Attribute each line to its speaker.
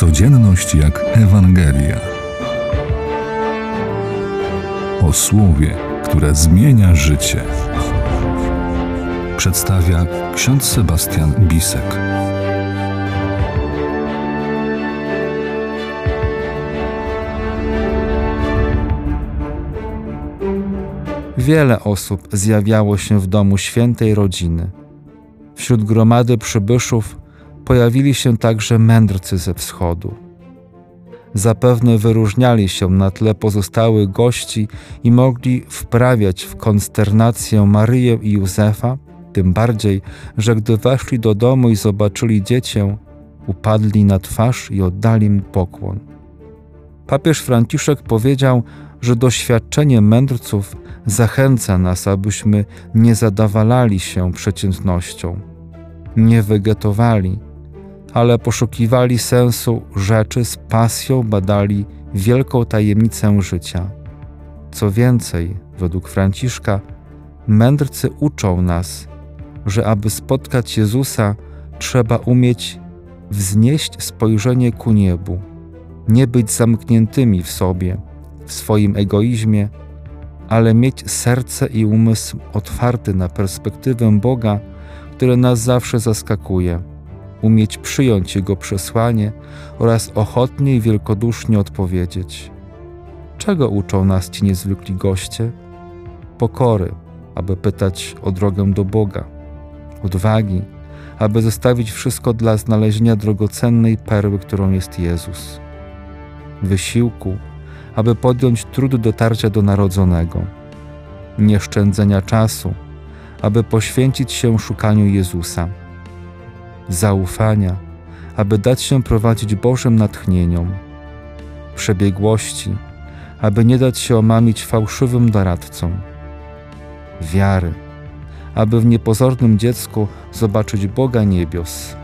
Speaker 1: Codzienność jak Ewangelia. O słowie, które zmienia życie. Przedstawia ksiądz Sebastian Bisek.
Speaker 2: Wiele osób zjawiało się w domu świętej rodziny. Wśród gromady przybyszów pojawili się także mędrcy ze wschodu. Zapewne wyróżniali się na tle pozostałych gości i mogli wprawiać w konsternację Maryję i Józefa, tym bardziej, że gdy weszli do domu i zobaczyli dziecię, upadli na twarz i oddali mu pokłon. Papież Franciszek powiedział, że doświadczenie mędrców zachęca nas, abyśmy nie zadawalali się przeciętnością, nie wegetowali, ale poszukiwali sensu rzeczy z pasją, badali wielką tajemnicę życia. Co więcej, według Franciszka, mędrcy uczą nas, że aby spotkać Jezusa, trzeba umieć wznieść spojrzenie ku niebu, nie być zamkniętymi w sobie, w swoim egoizmie, ale mieć serce i umysł otwarty na perspektywę Boga, które nas zawsze zaskakuje, umieć przyjąć Jego przesłanie oraz ochotnie i wielkodusznie odpowiedzieć. Czego uczą nas ci niezwykli goście? Pokory, aby pytać o drogę do Boga, odwagi, aby zostawić wszystko dla znalezienia drogocennej perły, którą jest Jezus, wysiłku, aby podjąć trud dotarcia do narodzonego, nieszczędzenia czasu, aby poświęcić się szukaniu Jezusa, zaufania, aby dać się prowadzić Bożym natchnieniom, przebiegłości, aby nie dać się omamić fałszywym doradcom, wiary, aby w niepozornym dziecku zobaczyć Boga niebios